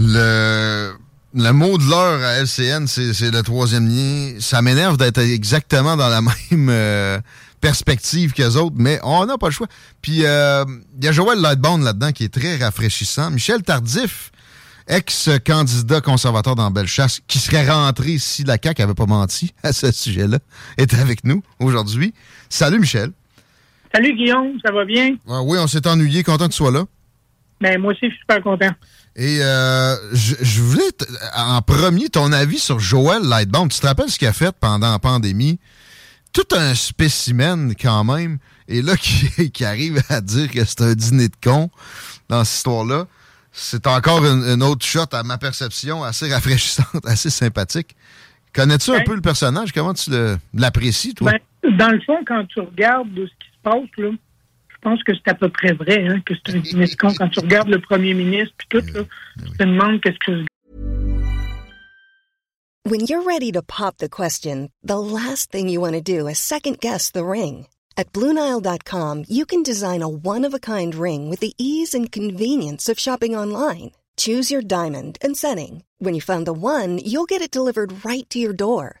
Le, le mot de l'heure à LCN, c'est c'est le troisième lien. Ça m'énerve d'être exactement dans la même euh, perspective qu'eux autres, mais on n'a pas le choix. Puis, euh, il y a Joël Lightbound là-dedans qui est très rafraîchissant. Michel Tardif, ex-candidat conservateur dans Bellechasse, qui serait rentré si la CAQ avait pas menti à ce sujet-là, est avec nous aujourd'hui. Salut Michel. Salut Guillaume, ça va bien? Ah oui, on s'est ennuyé, content que tu sois là. Ben, moi aussi, je suis super content. Et euh, je, je voulais, en premier, ton avis sur Joël Lightbound. Tu te rappelles ce qu'il a fait pendant la pandémie? Tout un spécimen quand même. Et là, qui, qui arrive à dire que c'est un dîner de con dans cette histoire-là. C'est encore une, une autre shot à ma perception, assez rafraîchissante, assez sympathique. Connais-tu un peu le personnage? Comment tu l'apprécies, toi? Ben, dans le fond, quand tu regardes de ce qui se passe, là, je pense que c'est à peu près vrai, hein, que c'est un dîner de con. Quand tu regardes le premier ministre puis tout, là, tu te demandes qu'est-ce que When you're ready to pop the question, the last thing you want to do is second guess the ring. At Bluenile.com, you can design a one of a kind ring with the ease and convenience of shopping online. Choose your diamond and setting. When you find the one, you'll get it delivered right to your door.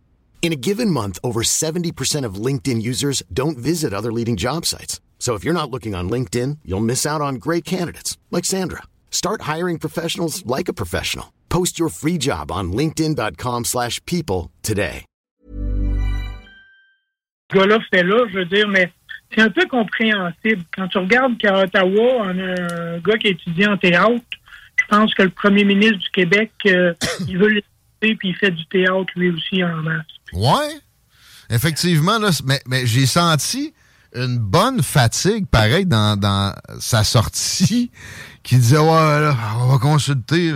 In a given month, over 70% of LinkedIn users don't visit other leading job sites. So if you're not looking on LinkedIn, you'll miss out on great candidates like Sandra. Start hiring professionals like a professional. Post your free job on linkedin.com/people today. gars-là fait là, je veux dire, mais c'est un peu compréhensible. Quand tu regardes qu'à Ottawa, on a un gars qui étudie en théâtre, je pense que le premier ministre du Québec, euh, il veut puis il fait du théâtre lui aussi en masse. Ouais, effectivement, là, mais, mais j'ai senti une bonne fatigue, pareil, dans, dans sa sortie, qui disait, ouais, là, on va consulter,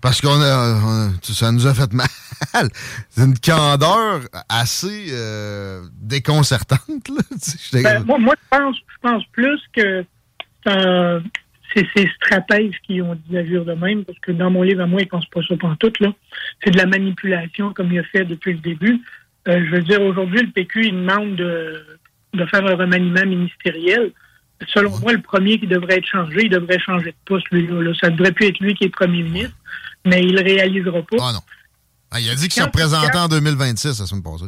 parce qu'on a, on a- ça nous a fait mal. C'est une candeur assez euh, déconcertante, là. Ben, moi, moi, je pense, je pense plus que c'est un- c'est ces stratèges qui ont dit l'allure de même, parce que dans mon livre à moi, ils ne pensent pas ça pantoute, là. C'est de la manipulation, comme il a fait depuis le début. Euh, je veux dire, aujourd'hui, le PQ, il demande de, de faire un remaniement ministériel. Selon moi, le premier qui devrait être changé, il devrait changer de poste, lui-là. là. Ça ne devrait plus être lui qui est premier ministre, mais il ne réalisera pas. Ah non. Ah, il a dit qu'il se représentait en 2026 la semaine passée.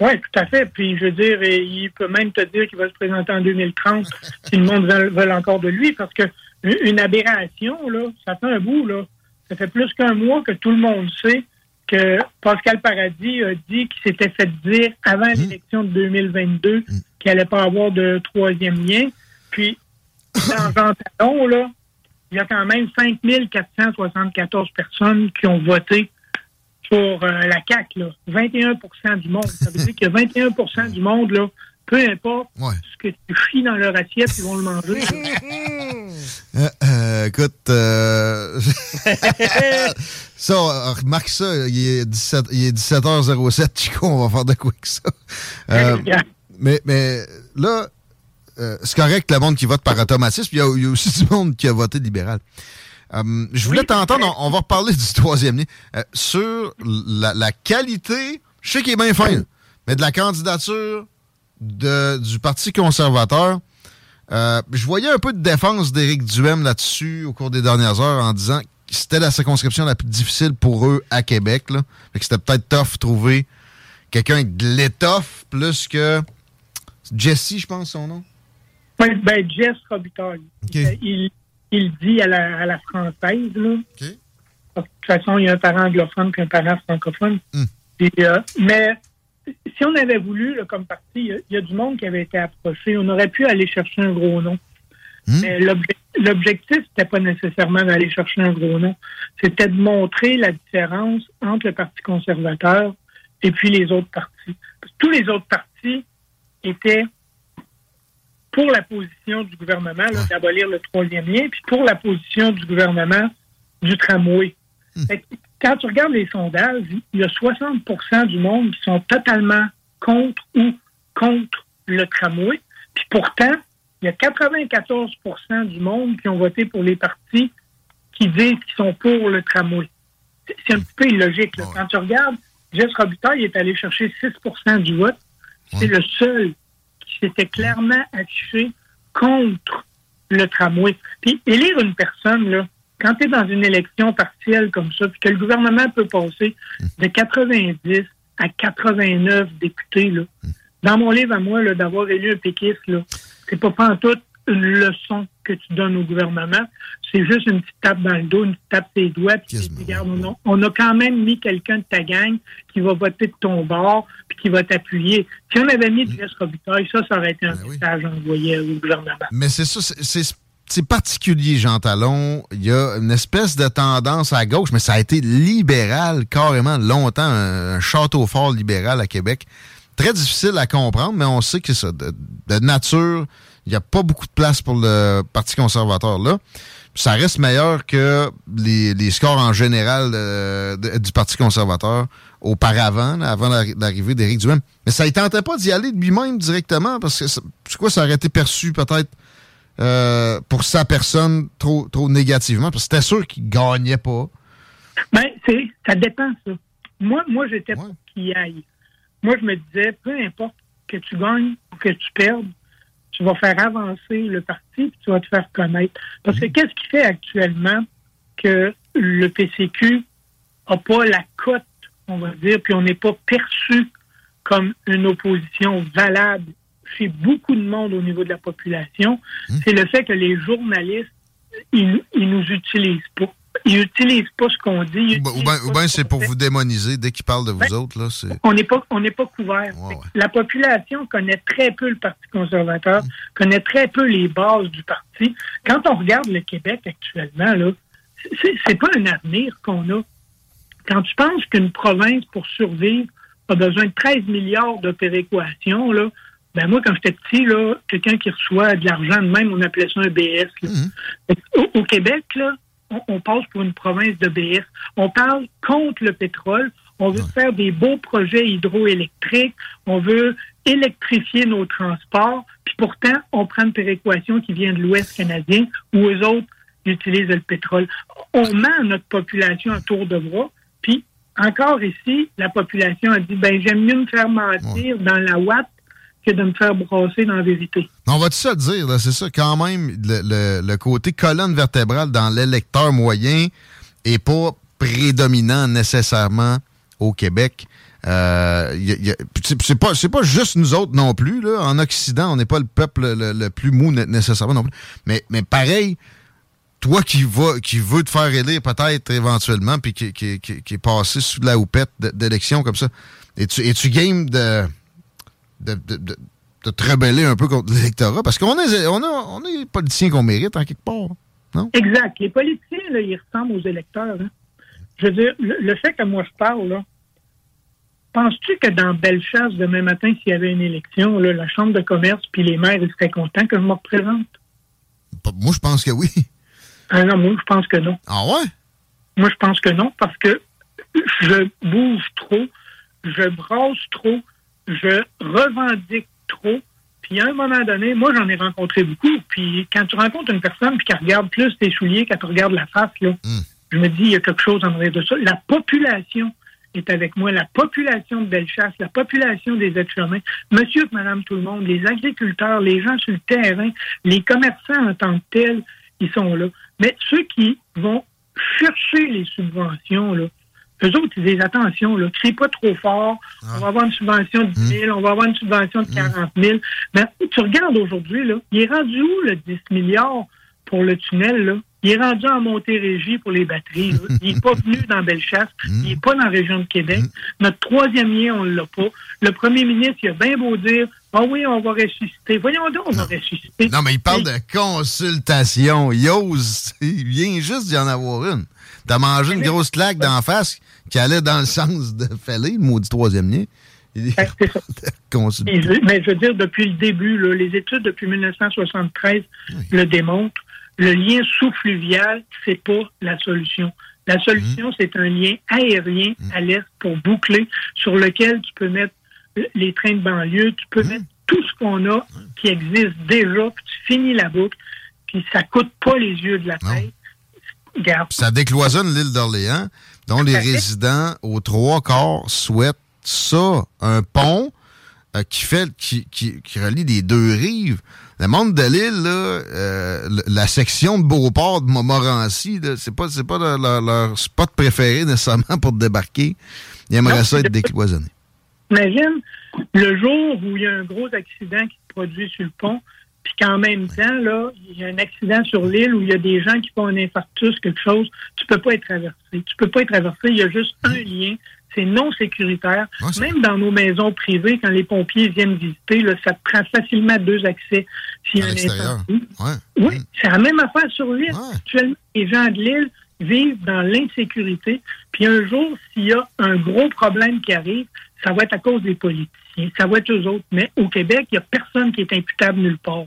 Oui, tout à fait. Puis, je veux dire, il peut même te dire qu'il va se présenter en 2030 si le monde veut, veut encore de lui, parce que une aberration, là, ça fait un bout, là. Ça fait plus qu'un mois que tout le monde sait que Pascal Paradis a dit qu'il s'était fait dire avant l'élection de 2022 qu'il allait pas avoir de troisième lien. Puis, dans Jean Talon, là, il y a quand même 5474 personnes qui ont voté pour euh, la CAQ, là. 21% du monde. Ça veut dire que 21% du monde, là, peu importe ce que tu chies dans leur assiette, ils vont le manger. Euh, euh, écoute, euh, ça, remarque ça, il est, 17, il est 17h07, Chico, on va faire de quoi avec ça. Euh, mais, mais là, euh, c'est correct le monde qui vote par automatisme, il y, a, il y a aussi du monde qui a voté libéral. Euh, je voulais t'entendre, on, va reparler du troisième lien, euh, sur la, qualité, je sais qu'il est bien fin, mais de la candidature de, du Parti conservateur. Euh, je voyais un peu de défense d'Éric Duhem là-dessus au cours des dernières heures en disant que c'était la circonscription la plus difficile pour eux à Québec. Là. que c'était peut-être tough trouver quelqu'un de l'étoffe plus que Jesse, je pense son nom. Oui, ben Jess Robitaille. Il, il dit à la, à la française, là. De toute façon, il y a un parent anglophone et un parent francophone. Hmm. Euh, mais si on avait voulu, comme parti, il y, a du monde qui avait été approché. On aurait pu aller chercher un gros nom. Hmm. Mais l'objectif, n'était pas nécessairement d'aller chercher un gros nom. C'était de montrer la différence entre le Parti conservateur et puis les autres partis. tous les autres partis étaient pour la position du gouvernement d'abolir le troisième lien, puis pour la position du gouvernement du tramway. Hmm. Quand tu regardes les sondages, il y a 60% du monde qui sont totalement contre ou contre le tramway. Puis pourtant, il y a 94% du monde qui ont voté pour les partis qui disent qu'ils sont pour le tramway. C'est un petit peu illogique. Quand tu regardes, Jess Robitaille est allé chercher 6% du vote. C'est le seul c'était clairement affiché contre le tramway. Puis élire une personne, là, quand tu es dans une élection partielle comme ça, puis que le gouvernement peut passer de 90 à 89 députés, là, dans mon livre à moi, d'avoir élu un péquiste, c'est pas tout une leçon que tu donnes au gouvernement. C'est juste une petite tape dans le dos, une petite tape tes doigts, puis regarde, on a, quand même mis quelqu'un de ta gang qui va voter de ton bord, puis qui va t'appuyer. Si on avait mis Jess Robitaille, ça, ça aurait été un ben message envoyé au gouvernement. Mais c'est ça, c'est particulier, Jean Talon. Il y a une espèce de tendance à gauche, mais ça a été libéral carrément longtemps, un, château fort libéral à Québec. Très difficile à comprendre, mais on sait que ça, de nature il n'y a pas beaucoup de place pour le Parti conservateur là. Ça reste meilleur que les, scores en général euh, du Parti conservateur auparavant, avant l'arrivée d'Éric Duhem. Mais ça ne tentait pas d'y aller de lui-même directement parce que c'est quoi, ça aurait été perçu peut-être euh, pour sa personne trop, trop négativement? Parce que c'était sûr qu'il gagnait pas. Ben, c'est, ça dépend, ça. Moi, moi j'étais pour qu'il aille. Moi, je me disais, peu importe que tu gagnes ou que tu perdes, tu vas faire avancer le parti, puis tu vas te faire connaître. Parce que mhm. qu'est-ce qui fait actuellement que le PCQ n'a pas la cote, on va dire, puis on n'est pas perçu comme une opposition valable chez beaucoup de monde au niveau de la population, mhm. c'est le fait que les journalistes, ils, ils nous utilisent pas ils n'utilisent pas ce qu'on dit. Ou bien c'est pour vous démoniser dès qu'ils parlent de vous ben, autres. Là, on n'est pas, on n'est pas couvert. La population connaît très peu le Parti conservateur, mm. connaît très peu les bases du parti. Quand on regarde le Québec actuellement, là, c'est pas un avenir qu'on a. Quand tu penses qu'une province, pour survivre, a besoin de 13 milliards de péréquation, là, ben moi, quand j'étais petit, là, quelqu'un qui reçoit de l'argent de même, on appelait ça un BS. Mm-hmm. Au, au, Québec, là, on, passe pour une province de BS. On parle contre le pétrole. On veut faire des beaux projets hydroélectriques. On veut électrifier nos transports. Puis pourtant, on prend une péréquation qui vient de l'Ouest canadien où eux autres utilisent le pétrole. On ment notre population à tour de bras. Puis encore ici, la population a dit, ben j'aime mieux me faire mentir dans la Watt que de me faire brasser dans la vérité. On va tout ça dire, c'est ça, quand même, le, côté colonne vertébrale dans l'électeur moyen est pas prédominant nécessairement au Québec. Euh, c'est pas pas juste nous autres non plus là. En Occident, on n'est pas le peuple le, plus mou nécessairement non plus. Mais mais pareil, toi qui qui veut te faire élire peut-être éventuellement puis qui, qui, qui, est passé sous la houppette d'élection comme ça. Et tu, es-tu game de de, de, de, te rebeller un peu contre l'électorat? Parce qu'on est, on a, on est politiciens qu'on mérite en quelque part, non? Exact. Les politiciens, là, ils ressemblent aux électeurs. Hein. Je veux dire, le, fait que moi je parle, là, penses-tu que dans Bellechasse, demain matin, s'il y avait une élection, là, la Chambre de commerce puis les maires, ils seraient contents que je me représente? Moi, je pense que oui. Ah non, moi, je pense que non. Ah ouais? Moi, je pense que non, parce que je bouge trop, je brasse trop, je revendique trop, Puis à un moment donné, moi, j'en ai rencontré beaucoup. Puis quand tu rencontres une personne puis qu'elle regarde plus tes souliers qu'elle te regarde la face, là, Hmm. je me dis, il y a quelque chose en arrière de ça. La population est avec moi. La population de Bellechasse, la population des êtres-humains, monsieur et madame tout le monde, les agriculteurs, les gens sur le terrain, les commerçants en tant que tels, ils sont là. Mais ceux qui vont chercher les subventions, là, eux autres, ils disent attention, là, crie pas trop fort. On va avoir une subvention de 10 000, on va avoir une subvention de 40 000. Mais tu regardes aujourd'hui, là, il est rendu où le 10 milliards pour le tunnel, là? Il est rendu en Montérégie pour les batteries. là. Il n'est pas venu dans Bellechasse. Il n'est pas dans la région de Québec. Notre troisième lien, on ne l'a pas. Le premier ministre, il a bien beau dire Ah oui, on va ressusciter. Voyons donc, on va ressusciter. Non, mais il parle de consultation. Il ose. Il vient juste d'y en avoir une. T'as mangé une grosse claque d'en face qui allait dans le sens de Fallait, le maudit troisième lien. Ça. mais je veux dire, depuis le début, là, les études depuis 1973 le démontrent. Le lien sous-fluvial, c'est pas la solution. La solution, c'est un lien aérien à l'est pour boucler, sur lequel tu peux mettre les trains de banlieue, tu peux mettre tout ce qu'on a qui existe déjà, puis tu finis la boucle, puis ça coûte pas les yeux de la tête. Ça décloisonne l'île d'Orléans, dont les résidents aux trois quarts souhaitent ça, un pont euh, qui fait qui, qui, qui relie les deux rives. Le monde de l'île, là, euh, la section de Beauport de Montmorency, c'est pas c'est pas leur, leur- leur spot préféré nécessairement pour débarquer. Ils aimeraient Non, ça être décloisonné. Imagine le jour où il y a un gros accident qui se produit sur le pont, puis qu'en même temps, là, il y a un accident sur l'île où il y a des gens qui font un infarctus, quelque chose, tu peux pas être traversé. Tu peux pas être traversé, il y a juste un lien. C'est non sécuritaire. Ouais, c'est Même dans nos maisons privées, quand les pompiers viennent visiter, là, ça te prend facilement deux accès s'il y a un incendie. Ouais. Oui, c'est la même affaire sur l'île. Ouais. Actuellement, les gens de l'île vivent dans l'insécurité. Puis un jour, s'il y a un gros problème qui arrive, ça va être à cause des Ça va être eux autres. Mais au Québec, il n'y a personne qui est imputable nulle part.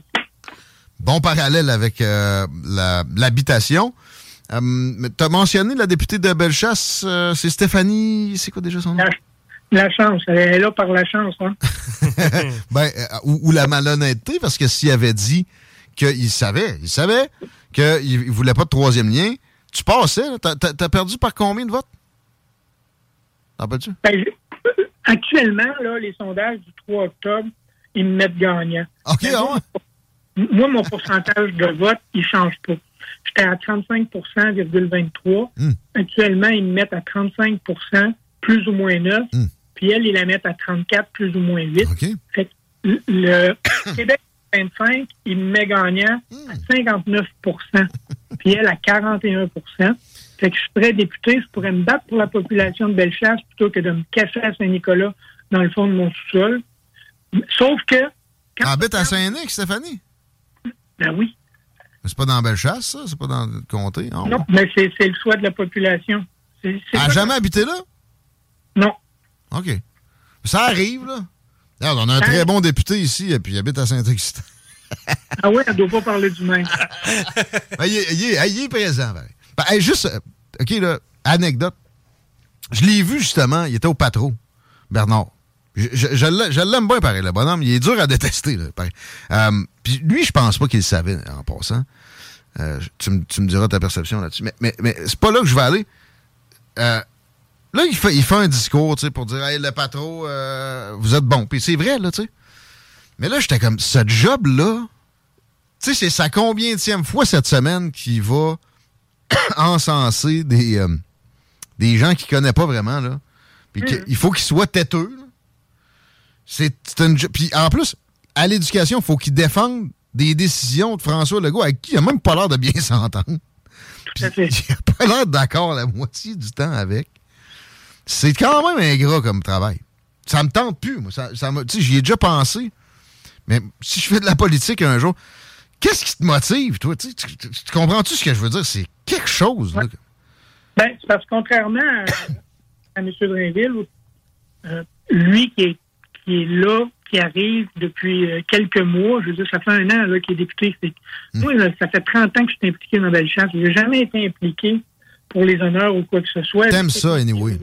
Bon parallèle avec euh, l'habitation. Euh, tu as mentionné la députée de Bellechasse, euh, c'est Stéphanie, c'est quoi déjà son nom? La, la chance, elle est là par la chance. Hein? Ben, ou, ou la malhonnêteté, parce que s'il avait dit qu'il savait, il savait qu'il ne voulait pas de troisième lien, tu passais. T'as- t'as perdu par combien de votes? T'en rappelles-tu? Ben, actuellement, là, les sondages du 3 octobre, ils me mettent gagnant. OK, Mais ah moi, mon pourcentage de vote, il change pas. J'étais à 35,23. Hmm. Actuellement, ils me mettent à 35% plus ou moins 9. Hmm. Puis elle, ils la mettent à 34 plus ou moins 8. OK. Fait que le- Québec 25, il me met gagnant Hmm. à 59% puis elle à 41 Fait que je serais député, je pourrais me battre pour la population de Bellechasse plutôt que de me cacher à Saint-Nicolas dans le fond de mon sous-sol. Sauf que... quand- Habite à Saint-Nic, Stéphanie? Ben oui. Mais C'est pas dans Bellechasse, ça? C'est pas dans le comté? Ah. Non, mais c'est le choix de la population. Elle a pas- jamais habité là? Non. OK. Ça arrive, là. Regarde, on a un très bon député ici, et puis il habite à Saint-Augustin. Ah ouais, elle doit pas parler du même. Ben, il, est, présent, pareil. Ben, juste, euh, OK, là, anecdote. Je l'ai vu, justement, il était au patro, Bernard. Je, je- je l'ai- je l'aime bien, pareil, le bonhomme. Il est dur à détester, là, pareil. Euh, Puis lui, je pense pas qu'il le savait, en passant. Euh, tu, me- tu me diras ta perception là-dessus. Mais, mais, c'est pas là que je vais aller. Là, il fait, il fait un discours, tu sais, pour dire, hey, le patron, euh, vous êtes bon. Puis c'est vrai, là, tu sais. Mais là, j'étais comme, ce job-là, tu sais, c'est sa combienième fois cette semaine qu'il va encenser des, euh, des gens qu'il connaît pas vraiment, là. Puis que- il faut qu'il soit têteux. C'est une... Puis en plus, à l'éducation, il faut qu'il défende des décisions de François Legault avec qui il a même pas l'air de bien s'entendre. Il a pas l'air d'accord la moitié du temps avec. C'est quand même ingrat comme travail. Ça me tente plus, moi. Ça, ça j'y ai déjà pensé. Mais si je fais de la politique un jour, qu'est-ce qui te motive, toi? Tu, comprends-tu ce que je veux dire? C'est chose. Ben, c'est parce que contrairement à, à M. Drainville, euh, lui qui est, qui est là, qui arrive depuis euh, quelques mois, je veux dire, ça fait un an qu'il est député. c'est- Moi, là, ça fait 30 ans que je suis impliqué dans Bellechasse. Je n'ai jamais été impliqué pour les honneurs ou quoi que ce soit. T'aimes ça, anyway.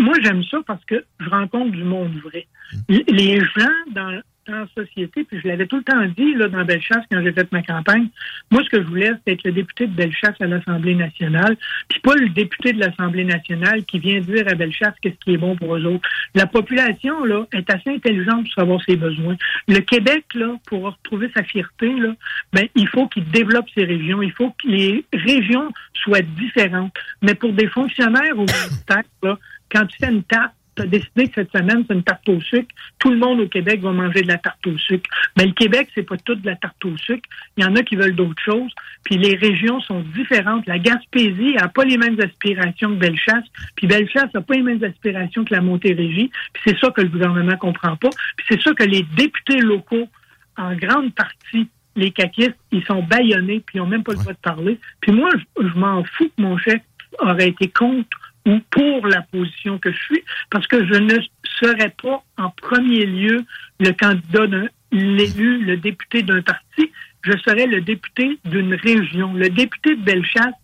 Moi, j'aime ça parce que je rencontre du monde vrai. L- Les gens dans en société, puis je l'avais tout le temps dit là, dans Bellechasse quand j'ai fait ma campagne. Moi, ce que je voulais, c'était être le député de Bellechasse à l'Assemblée nationale, puis pas le député de l'Assemblée nationale qui vient dire à Bellechasse qu'est-ce qui est bon pour eux autres. La population là est assez intelligente pour savoir ses besoins. Le Québec là, pour retrouver sa fierté là, ben il faut qu'il développe ses régions. Il faut que les régions soient différentes. Mais pour des fonctionnaires au ministère, là, quand tu fais une tarte tu as décidé que cette semaine, c'est une tarte au sucre. Tout le monde au Québec va manger de la tarte au sucre. Mais le Québec, c'est pas tout de la tarte au sucre. Il y en a qui veulent d'autres choses. Puis les régions sont différentes. La Gaspésie n'a pas les mêmes aspirations que Bellechasse. Puis Bellechasse n'a pas les mêmes aspirations que la Montérégie. Puis c'est ça que le gouvernement comprend pas. Puis c'est ça que les députés locaux, en grande partie, les caquistes, ils sont baillonnés, puis ils n'ont même pas le droit de parler. Puis moi, je, je m'en fous que mon chef aurait été contre ou pour la position que je suis, parce que je ne serais pas en premier lieu le candidat d'un l'élu, le député d'un parti, je serais le député d'une région. Le député de Bellechasse,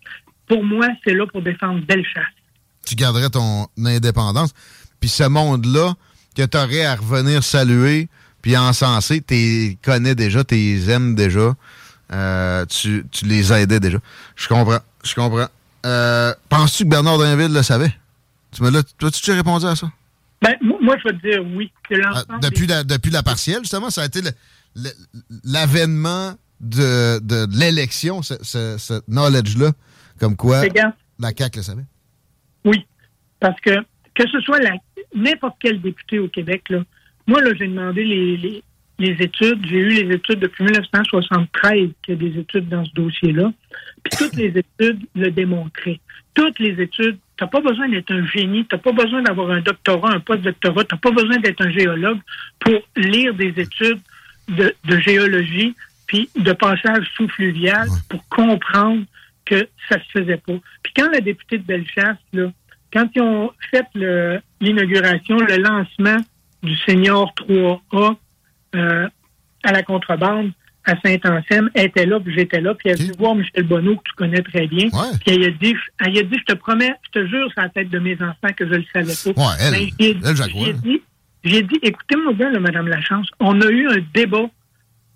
pour moi, c'est là pour défendre Bellechasse. Tu garderais ton indépendance. Puis ce monde-là, que tu aurais à revenir saluer, puis encenser, tu connais déjà, tu les aimes déjà, euh, tu, tu les aidais déjà. Je comprends, je comprends. Euh, penses-tu que Bernard Drinville le savait? Tu me tu répondu à ça? Ben, moi, je vais te dire oui. Ah, depuis, la, depuis la partielle, justement, ça a été l'avènement de, de l'élection, ce, knowledge-là, comme quoi la CAQ le savait. Oui, parce que que ce soit n'importe quel député au Québec, là, moi, là, j'ai demandé les, les études. J'ai eu les études depuis 1973 qu'il y a des études dans ce dossier-là. Puis toutes les études le démontraient. Toutes les études, tu n'as pas besoin d'être un génie, tu n'as pas besoin d'avoir un doctorat, un post-doctorat, tu n'as pas besoin d'être un géologue pour lire des études de, géologie puis de passage sous-fluvial pour comprendre que ça se faisait pas. Puis quand la députée de Bellechasse, là, quand ils ont fait l'inauguration, le, lancement du Seigneur 3A euh, à la contrebande, à Saint-Anselme, était là, puis j'étais là, puis elle a vu voir Michel Bonneau, que tu connais très bien. Puis elle a dit, elle a dit, je te promets, je te jure sur la tête de mes enfants que je le savais pas. Ouais, elle, j'ai dit, j'ai dit, écoutez-moi bien, là, Madame Lachance, on a eu un débat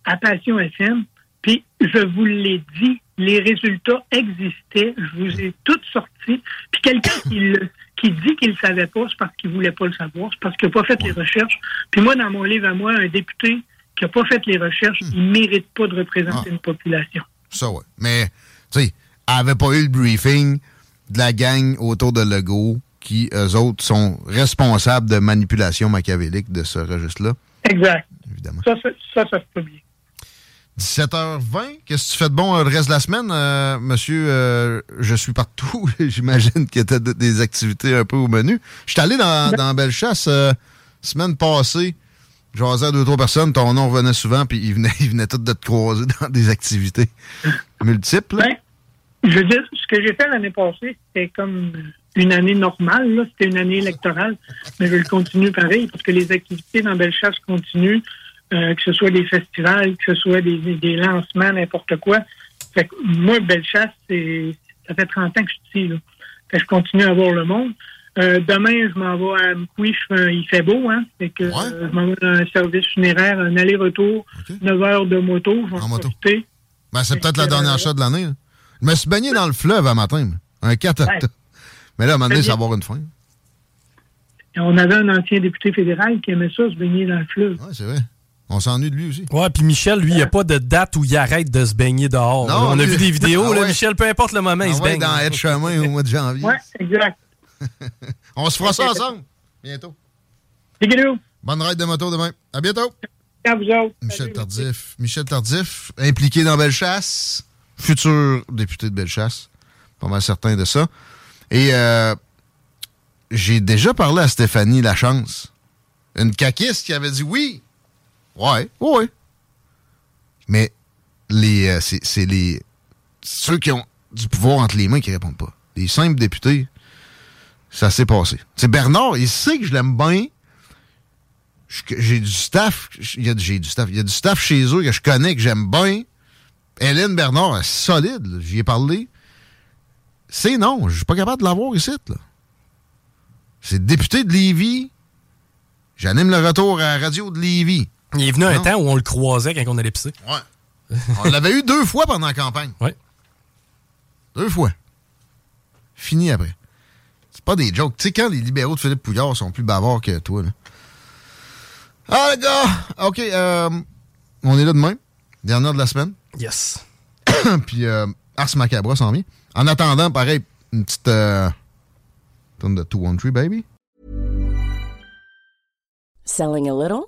à Passion FM, puis je vous l'ai dit, les résultats existaient, je vous ai toutes sortis, puis quelqu'un qui, qui dit qu'il ne savait pas, c'est parce qu'il voulait pas le savoir, c'est parce qu'il n'a pas fait les recherches. Puis moi, dans mon livre à moi, un député qui n'a pas fait les recherches, il ne mérite pas de représenter ah. une population. Ça, oui. Mais, tu sais, elle n'avait pas eu le briefing de la gang autour de Legault qui, eux autres, sont responsables de manipulation machiavélique de ce registre-là. Exact. Évidemment. Ça, ça, ça, ça se peut bien. 17h20, qu'est-ce que tu fais de bon euh, le reste de la semaine, euh, monsieur? Euh, je suis partout. J'imagine qu'il y a des activités un peu au menu. Je suis allé dans, dans Bellechasse semaine passée jasais à deux, trois personnes, ton nom revenait souvent, puis ils venaient, ils venaient tous de te croiser dans des activités multiples. Ben, je veux dire, ce que j'ai fait l'année passée, c'était comme une année normale, c'était une année électorale, mais je le continue pareil, parce que les activités dans Bellechasse continuent, euh, que ce soit des festivals, que ce soit des, des lancements, n'importe quoi. Fait que moi, Bellechasse, c'est, ça fait 30 ans que je suis ici. Là. Fait que je continue à voir le monde. Euh, demain, je m'en vais à Mkoui. Il fait beau, hein? Fait que euh, je m'en vais dans un service funéraire, un aller-retour, 9 heures de moto. Je vais en moto. Ben, c'est peut-être la dernière chose de l'année. Je me suis baigné dans le fleuve un matin, un 4 Mais là, à un moment donné, ça va avoir une fin. on avait un ancien député fédéral qui aimait ça, se baigner dans le fleuve. Oui, c'est vrai. On s'ennuie de lui aussi. Ouais, puis Michel, lui, il n'y a pas de date où il arrête de se baigner dehors. on a vu des vidéos, ah là, Michel, peu importe le moment, il se baigne. dans être chemin au mois de janvier. Oui, exact. On se fera ça ensemble. Bientôt. Bonne ride de moto demain. À bientôt. À vous autres. Michel Tardif. Michel Tardif, impliqué dans Bellechasse, futur député de Bellechasse. Pas mal certain de ça. Et euh, j'ai déjà parlé à Stéphanie Lachance, une caquiste qui avait dit oui. Ouais, ouais. Mais les, euh, c'est les ceux qui ont du pouvoir entre les mains qui répondent pas. Les simples députés, ça s'est passé. C'est Bernard, il sait que je l'aime bien. J'ai du staff, j'ai du staff, il y a du staff chez eux que je connais, que j'aime bien. Hélène Bernard, est solide, j'y ai parlé. C'est non, je suis pas capable de l'avoir ici. C'est député de Lévis. J'anime le retour à la radio de Lévis. Il est venu un temps où on le croisait quand on allait pisser. Ouais. on l'avait eu deux fois pendant la campagne. Ouais. Deux fois. Fini après. C'est pas des jokes. Tu sais, quand les libéraux de Philippe Pouillard sont plus bavards que toi, là. Ah, les gars! OK, euh, on est là demain. Dernière de la semaine. Yes. Puis euh, Ars Macabra s'en vient. En attendant, pareil, une petite... Euh, tonne de 213, baby. Selling a little